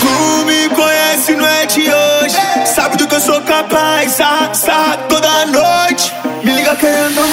Tu me conhece, não é de hoje. Sabe do que eu sou capaz, sarra, sarra toda noite. Me liga querendo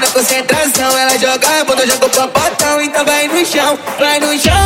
na concentração. Ela joga a bunda, joga o popotão, então vai no chão, vai no chão.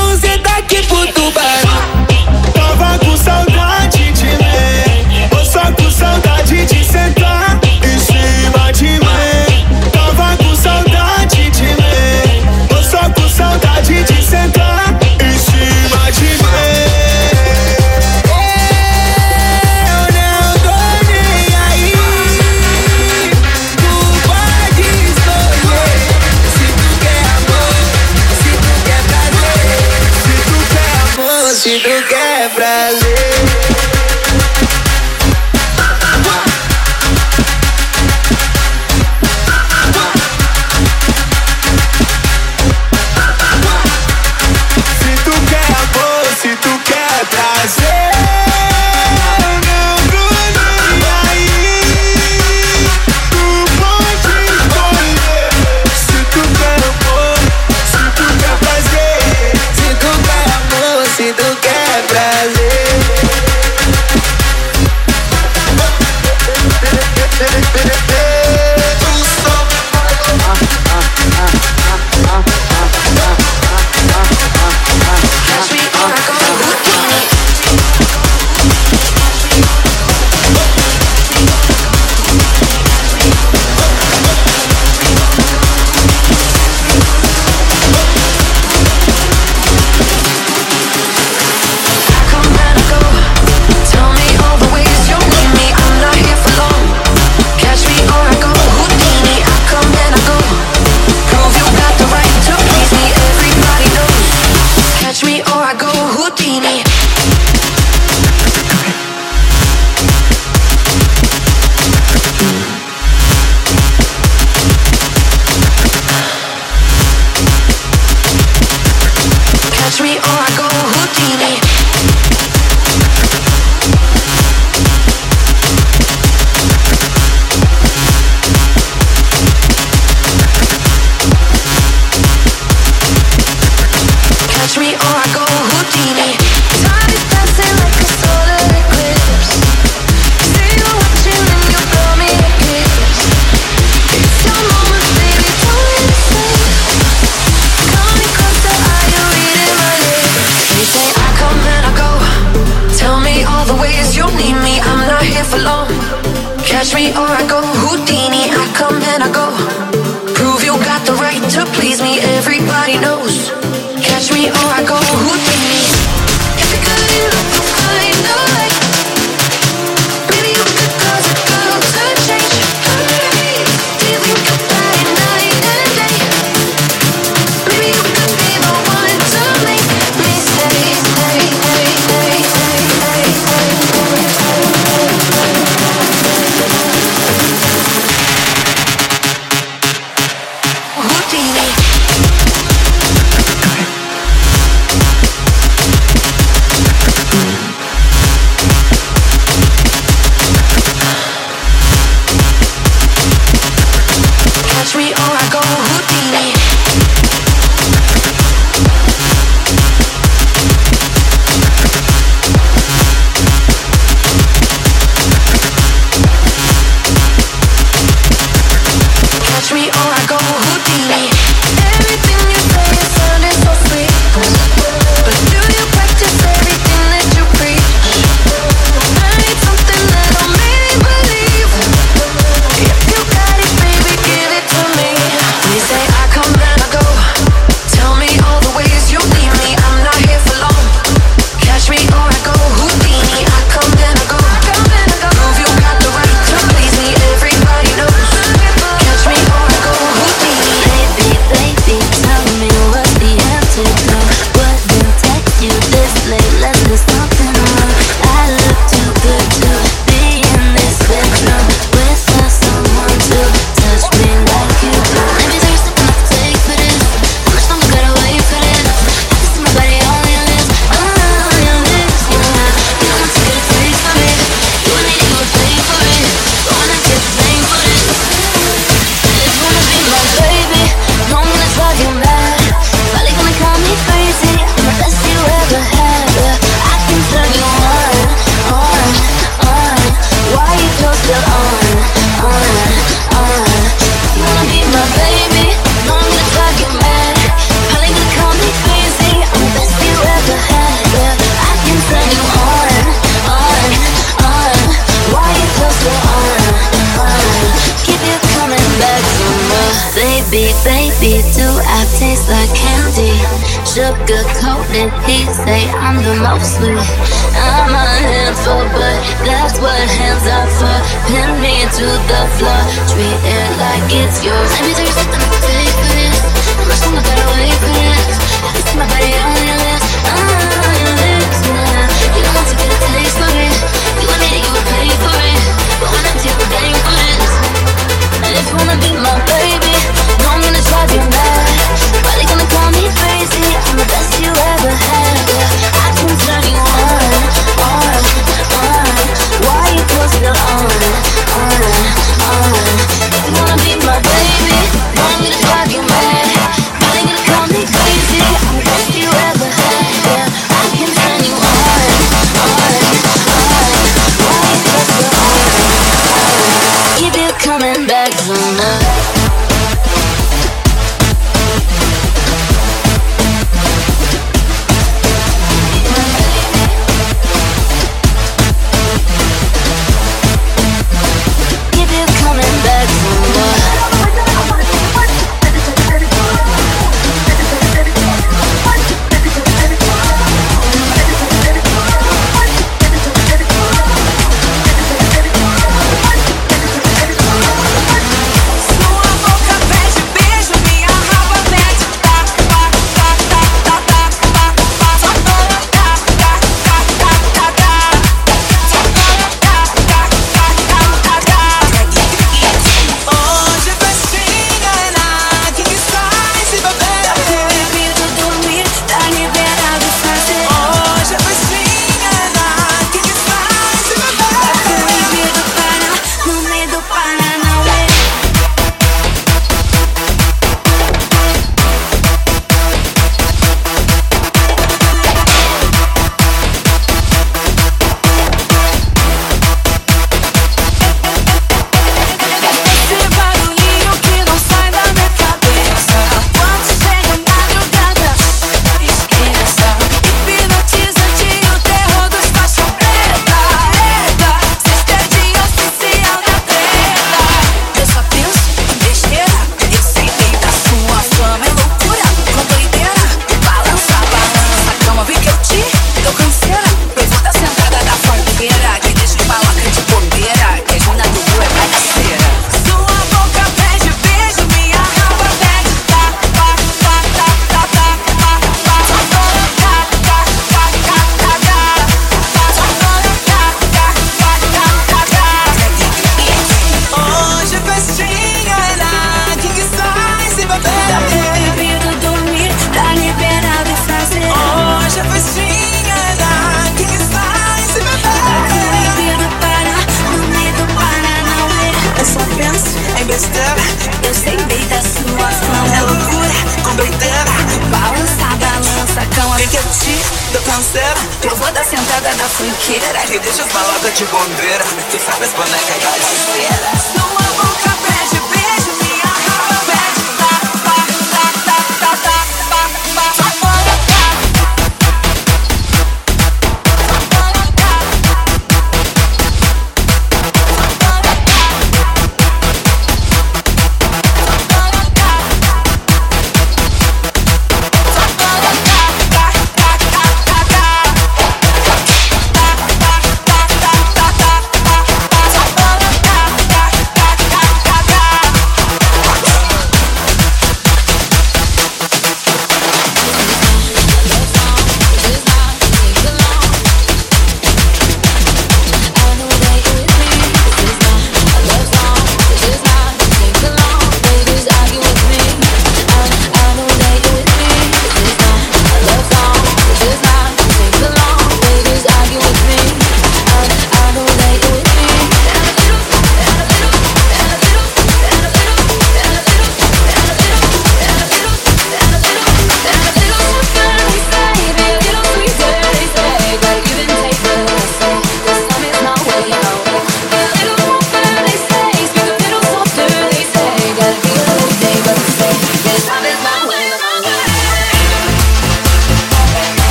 Eu sei bem das suas mãos. É loucura, compreendendo. Balança, balança, calma. Que, que eu te tô canseira. Eu vou dar sentada na funkeira. Que deixa os de bombeira. tu sabe as bonecas da.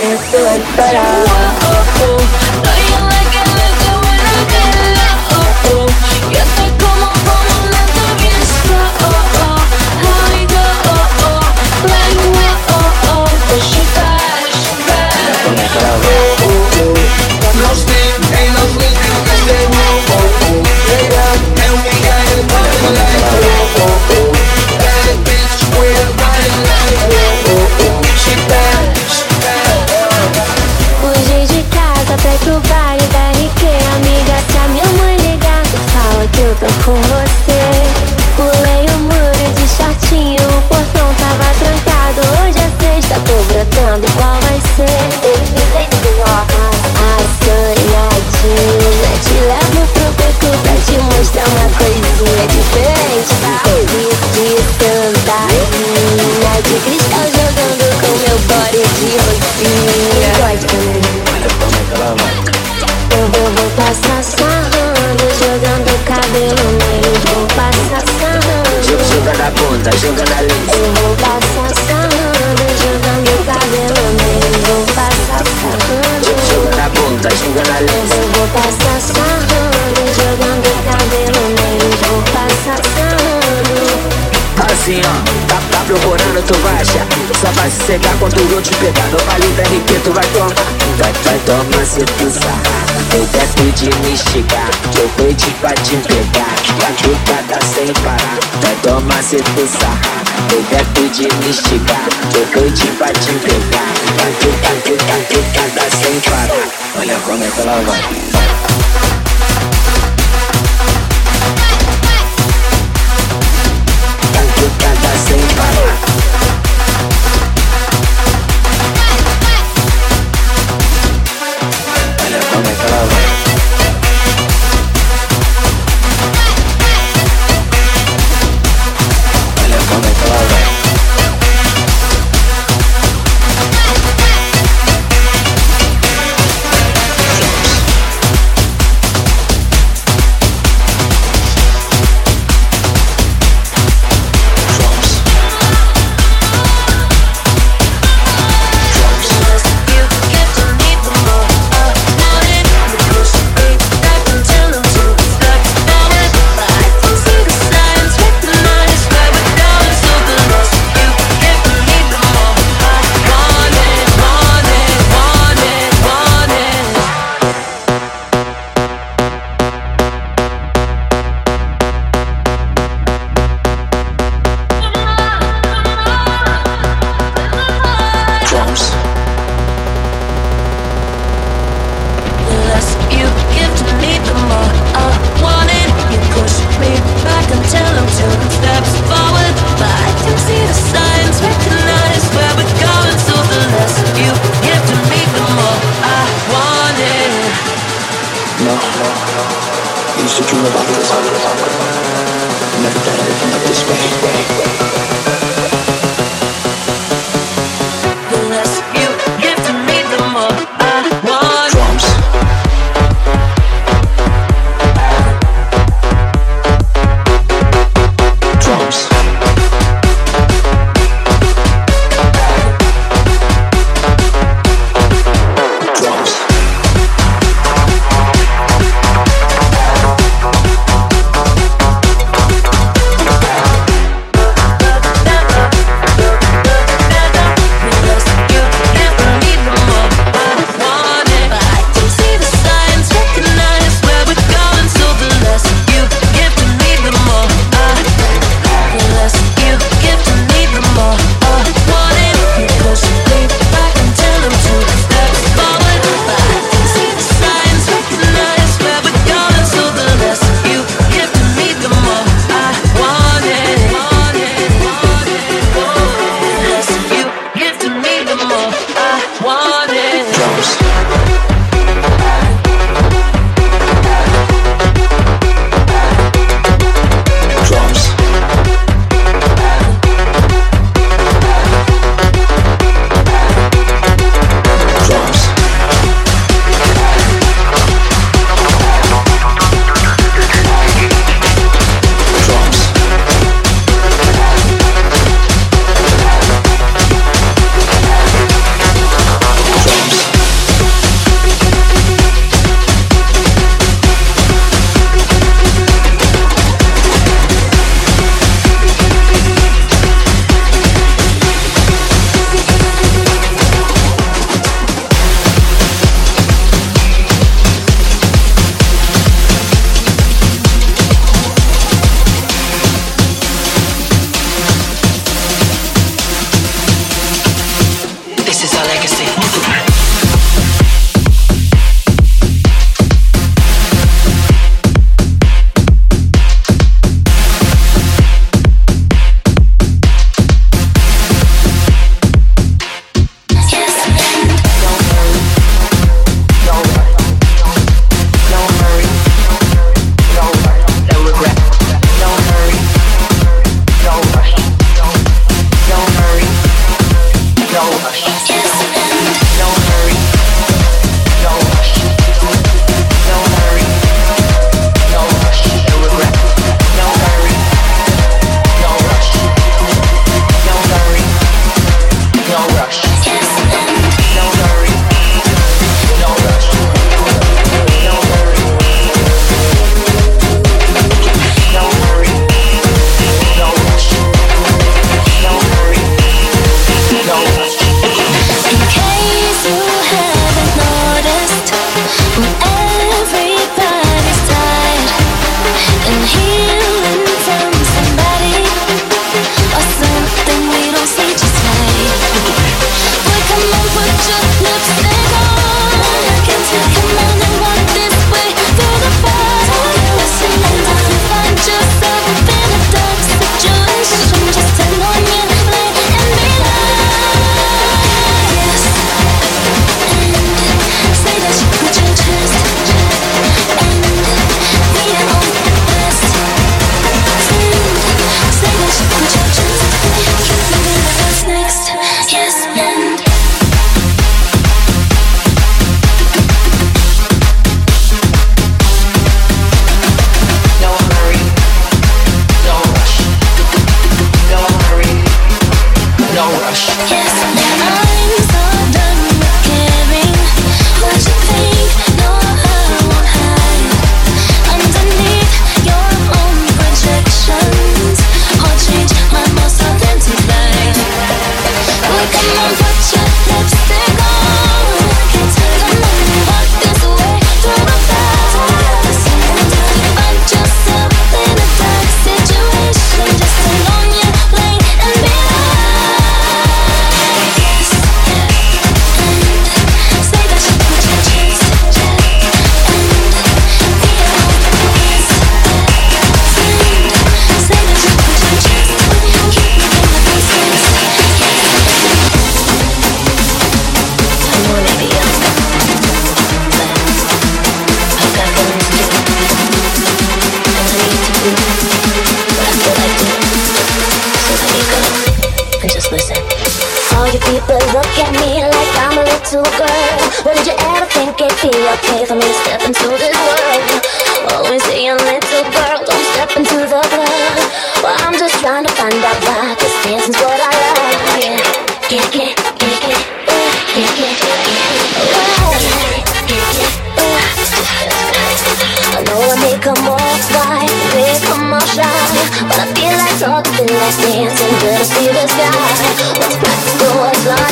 but it's good, but I cristal jogando com meu body de rosinha. Pode, eu vou, vou passar sarrando Jogando cabelo neles Vou passar sarrando Joga na bunda, joga na lente. Eu vou passar sarrando Jogando cabelo neles Vou passar sarrando Joga na bunda, joga na lente. Eu vou passar sarrando Jogando cabelo neles Vou passar sarrando Assim ó, tá, tá procurando, tu vai achar Só vai se cegar quando eu te pegar No vale da RP tu vai tomar Vai, vai tomar se tu sarrar Eu deve de me esticar Eu peidi pra te pegar Batucada sem parar Vai tomar se tu sarrar Eu deve de me esticar Eu peidi pra te pegar Batucada, batucada sem parar Olha como é que ela vai sem parar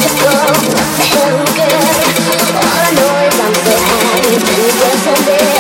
All I know is I'm so happy, things get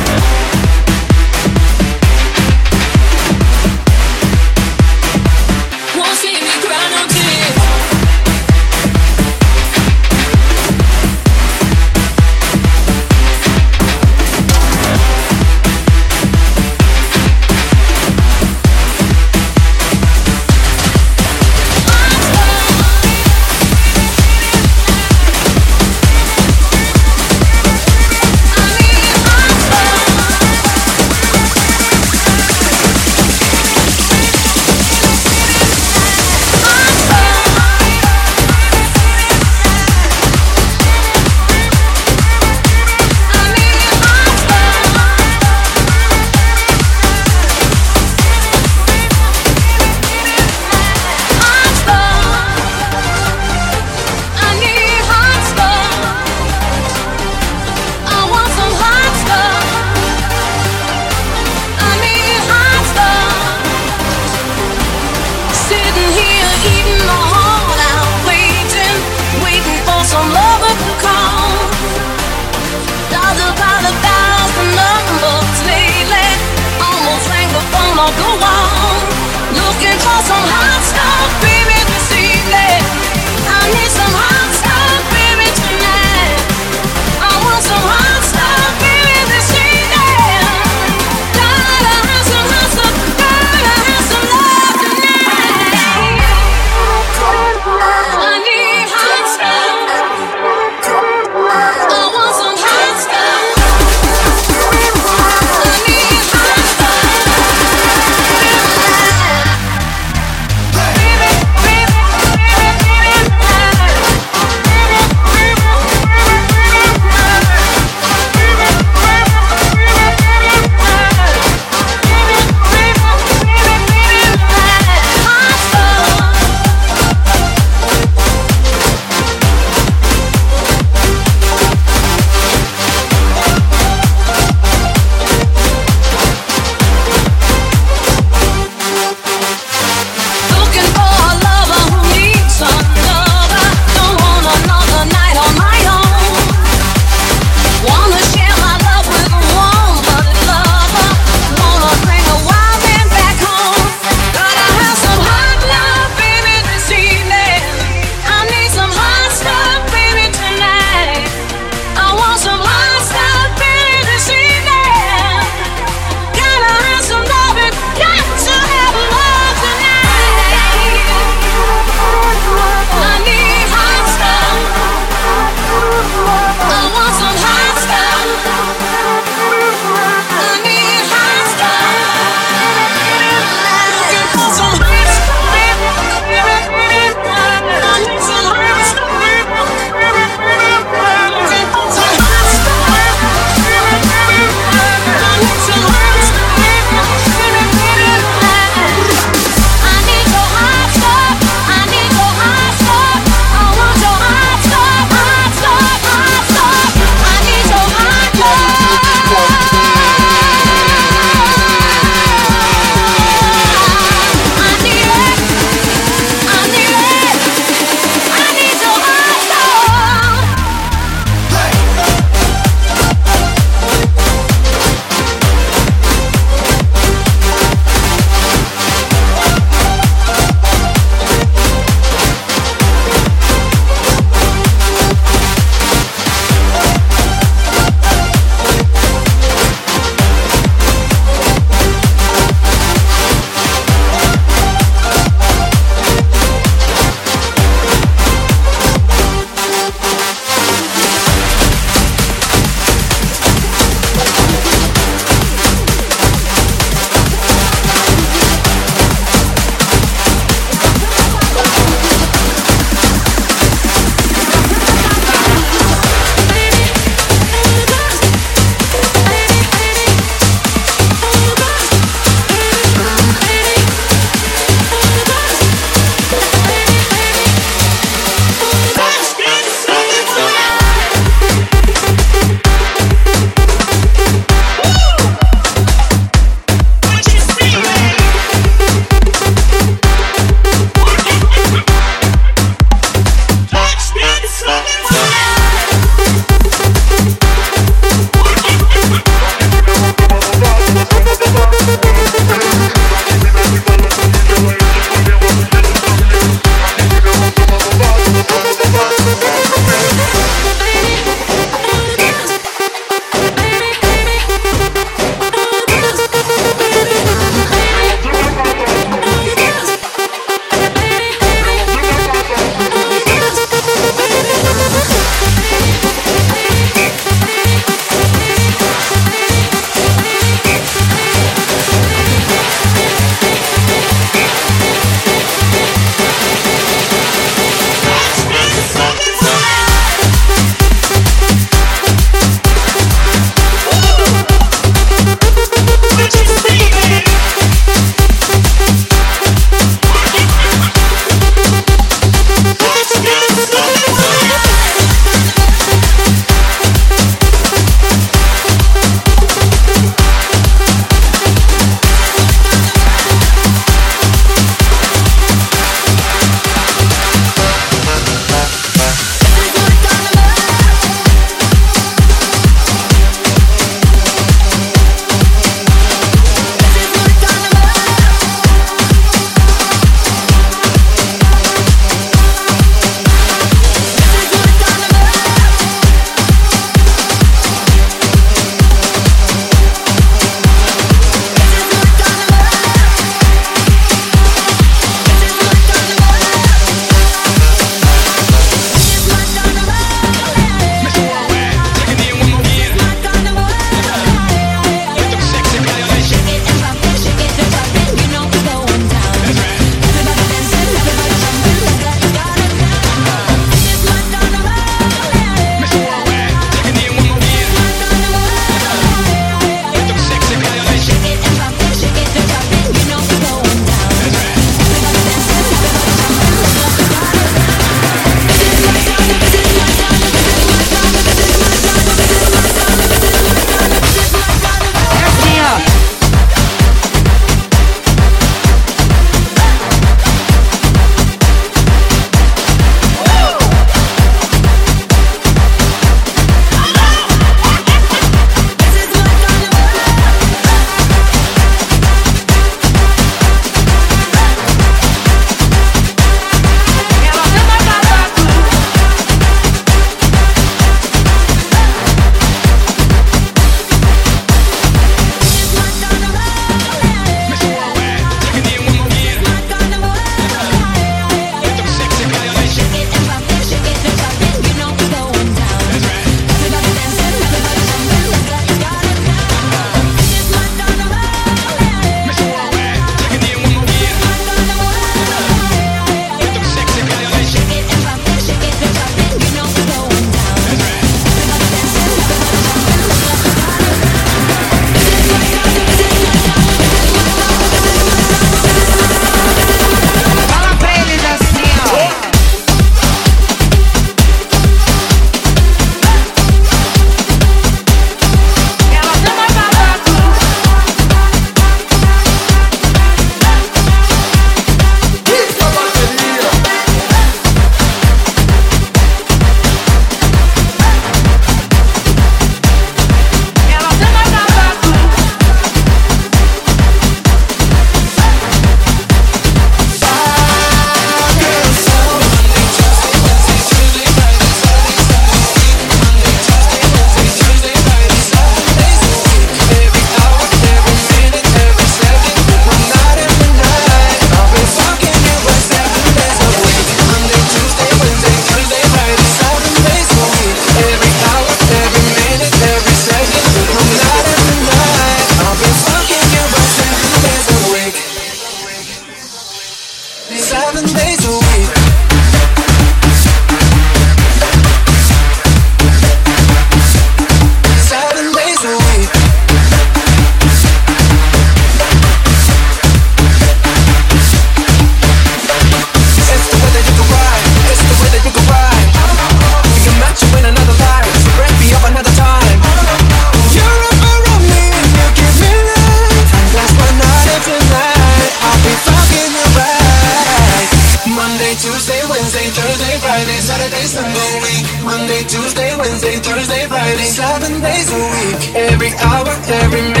Wednesday, Thursday, Friday. Seven days a week. Every hour, every minute,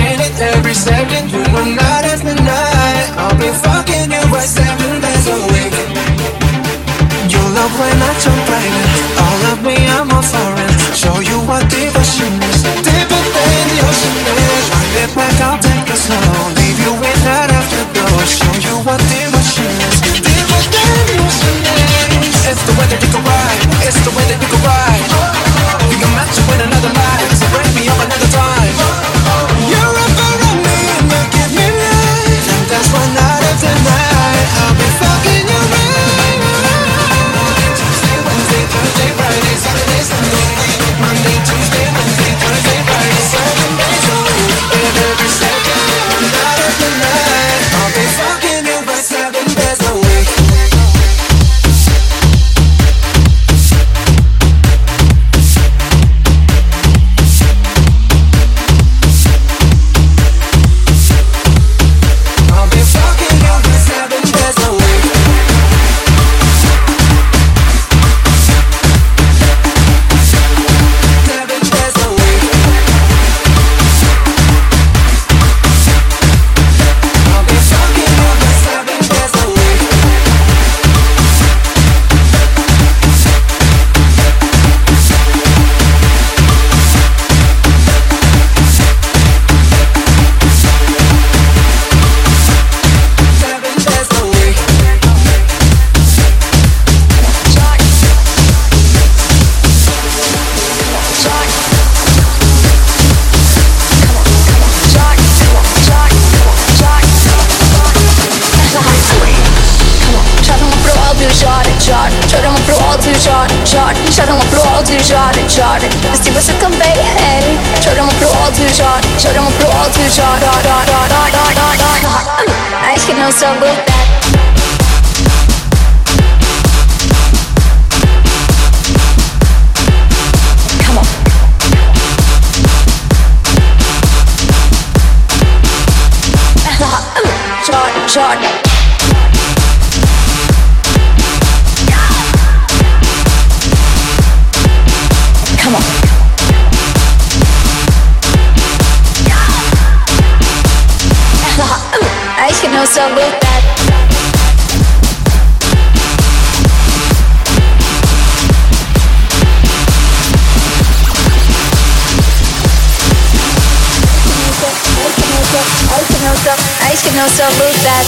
Que não sou lutar.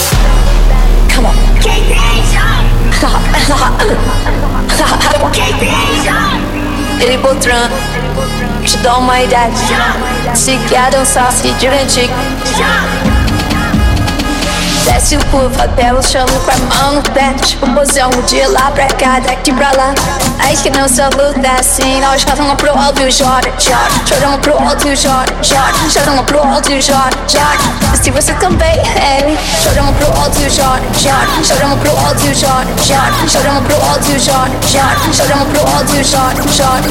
Come on. Ele Botran, te dá uma ideia. Se quer dançar, se divertir. Desce o curva o chão com a mão no pé Tipo mozão de lá pra cá, daqui pra lá Acho que não sou luta assim Nós jogamos pro alto e joga, joga Jogamos pro alto e joga, joga Jogamos pro alto e joga, joga Se você também é Jogamos pro alto e joga, joga Jogamos pro alto e joga, joga Jogamos pro alto e joga, joga Jogamos pro alto e joga, joga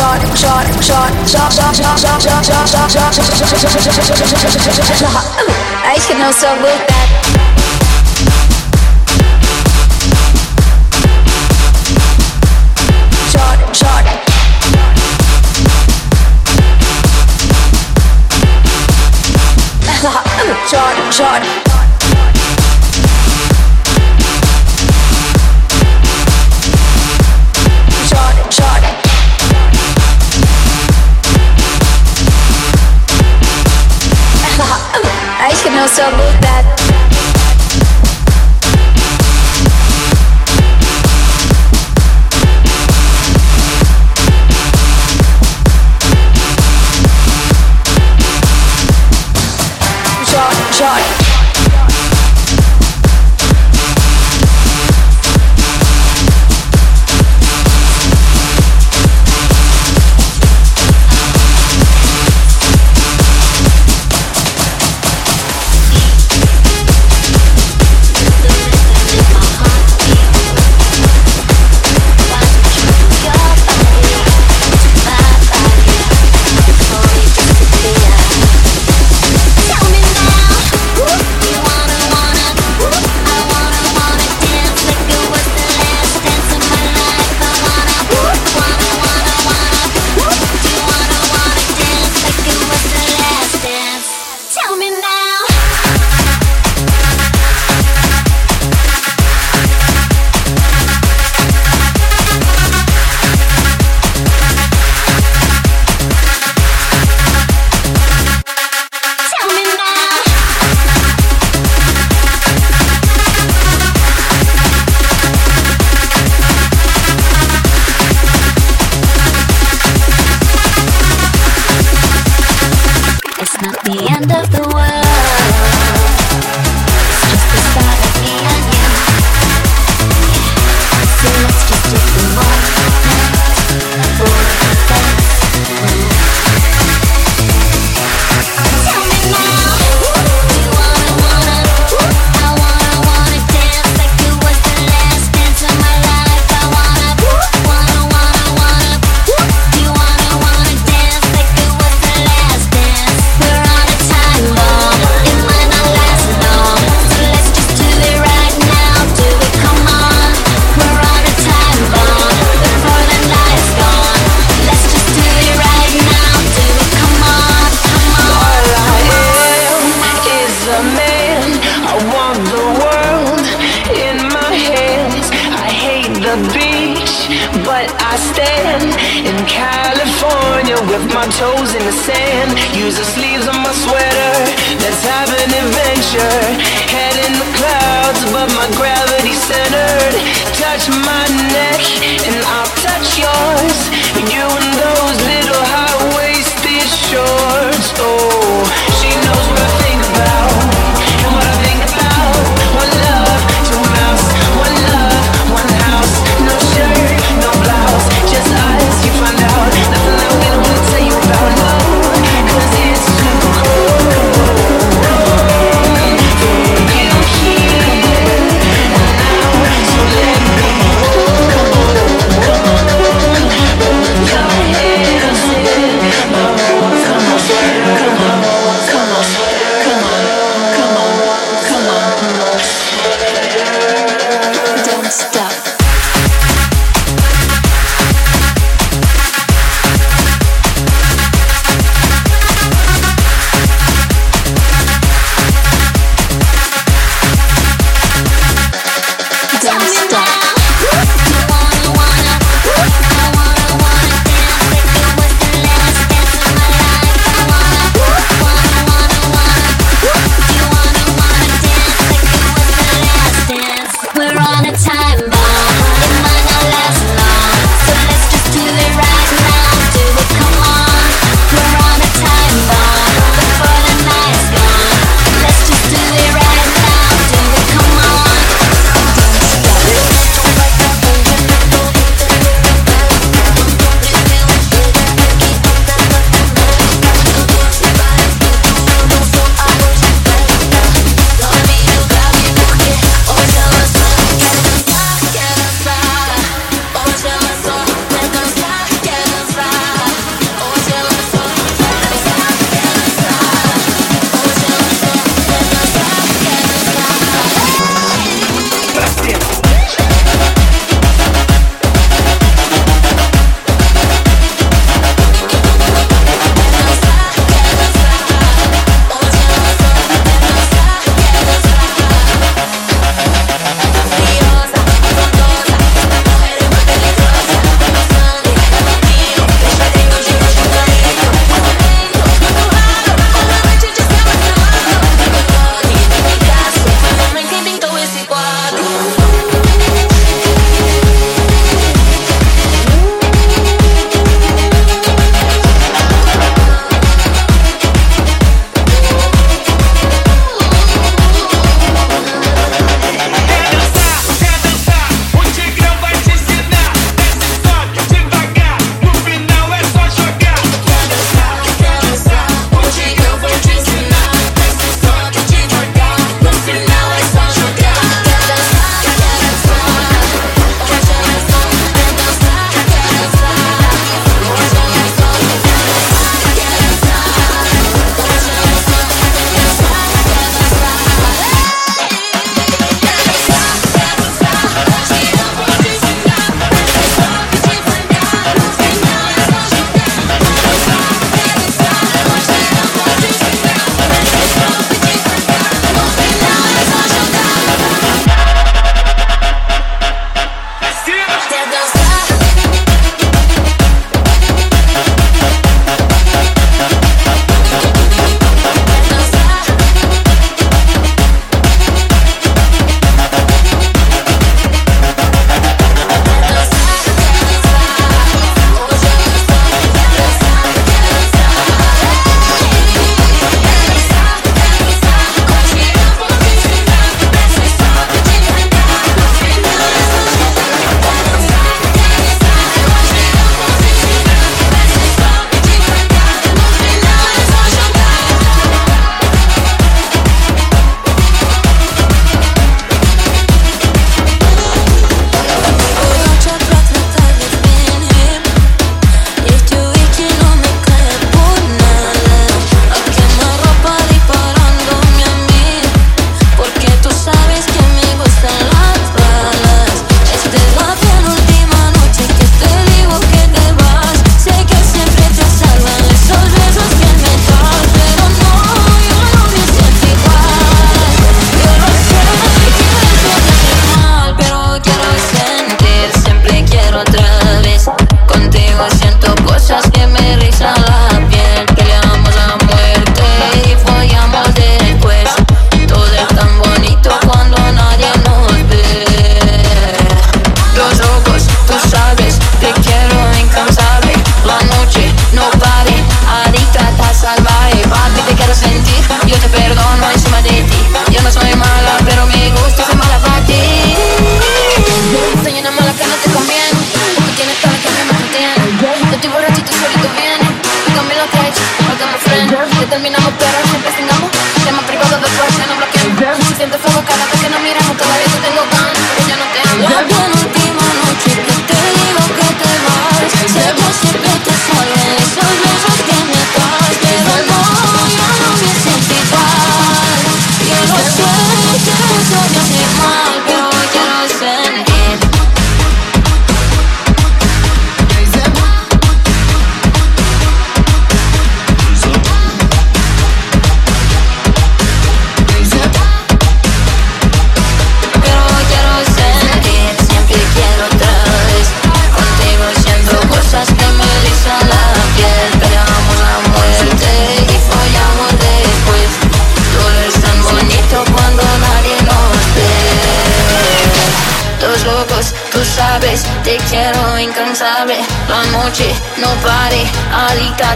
Joga, joga, joga, joga Joga, joga, joga, joga, joga, joga, joga Acho que não sou luta Joga, Joga, joga Joga,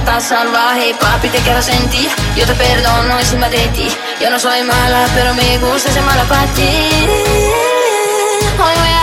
gata salvaje, papi, te quiero sentir. Yo te perdono encima de ti. Yo no soy mala, pero me gusta ser mala para ti. Hoy me